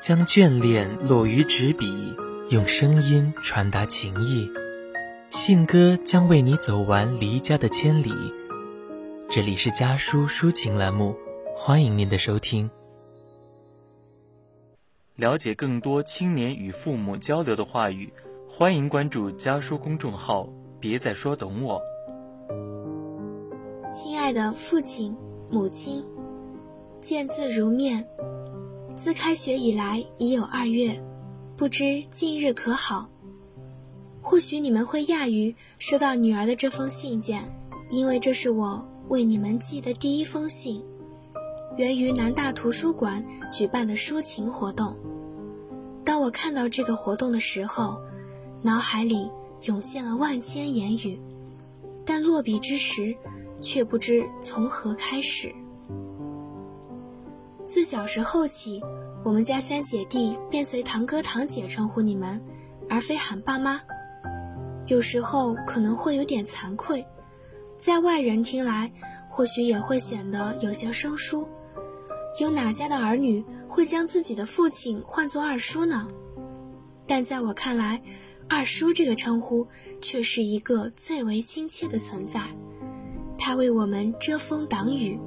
将眷恋落于纸笔，用声音传达情意。信鸽将为你走完离家的千里。这里是家书抒情栏目，欢迎您的收听。了解更多青年与父母交流的话语，欢迎关注家书公众号。别再说懂我，亲爱的父亲、母亲，见字如面。自开学以来已有二月，不知近日可好？或许你们会讶于收到女儿的这封信件，因为这是我为你们寄的第一封信，源于南大图书馆举办的抒情活动。当我看到这个活动的时候，脑海里涌现了万千言语，但落笔之时，却不知从何开始。自小时候起，我们家三姐弟便随堂哥堂姐称呼你们，而非喊爸妈。有时候可能会有点惭愧，在外人听来，或许也会显得有些生疏。有哪家的儿女会将自己的父亲唤作二叔呢？但在我看来，二叔这个称呼却是一个最为亲切的存在。他为我们遮风挡雨，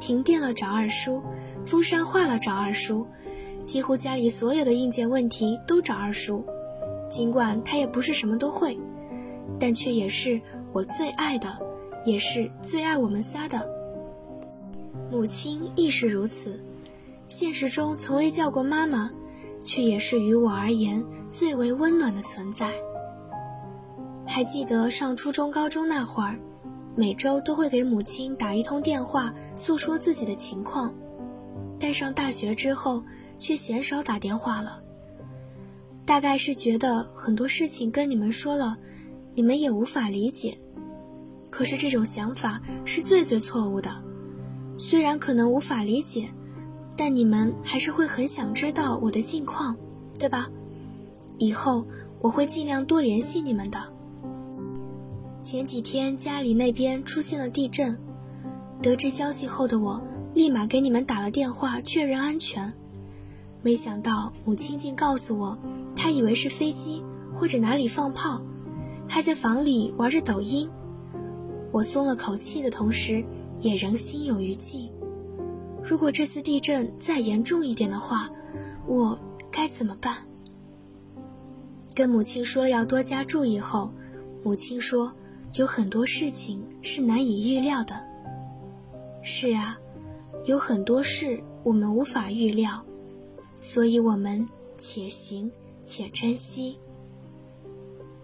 停电了找二叔，风扇坏了找二叔，几乎家里所有的硬件问题都找二叔。尽管他也不是什么都会，但却也是我最爱的，也是最爱我们仨的。母亲亦是如此，现实中从未叫过妈妈，却也是于我而言最为温暖的存在。还记得上初中、高中那会儿，每周都会给母亲打一通电话，诉说自己的情况，但上大学之后，却鲜少打电话了。大概是觉得很多事情跟你们说了，你们也无法理解。可是这种想法是最最错误的。虽然可能无法理解，但你们还是会很想知道我的近况，对吧？以后我会尽量多联系你们的。前几天家里那边出现了地震，得知消息后的我，立马给你们打了电话确认安全。没想到母亲竟告诉我。她以为是飞机或者哪里放炮，还在房里玩着抖音。我松了口气的同时，也仍心有余悸。如果这次地震再严重一点的话，我该怎么办？跟母亲说了要多加注意后，母亲说有很多事情是难以预料的。是啊，有很多事我们无法预料，所以我们且行。且珍惜。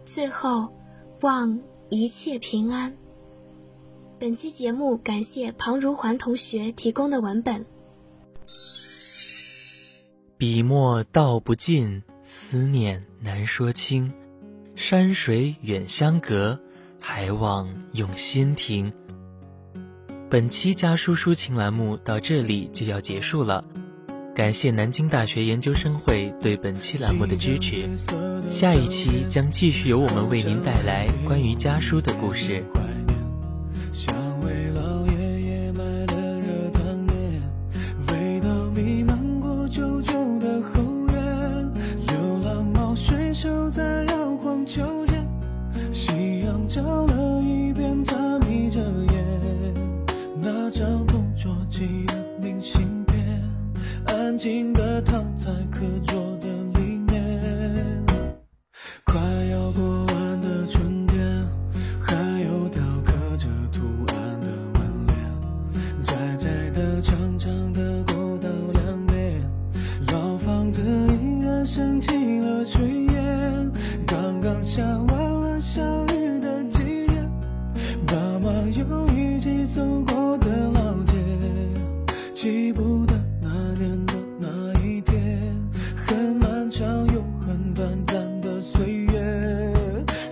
最后，望一切平安。本期节目感谢庞如环同学提供的文本。笔墨道不尽，思念难说清。山水远相隔，还望用心听。本期家书抒情栏目到这里就要结束了。感谢南京大学研究生会对本期栏目的支持，下一期将继续由我们为您带来关于家书的故事。照了像同桌寄的明信片安静的躺在课桌的里面快要过完的春天还有雕刻着图案的门帘窄窄的长长的过道两边老房子依然升起了炊烟刚刚下完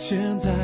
现在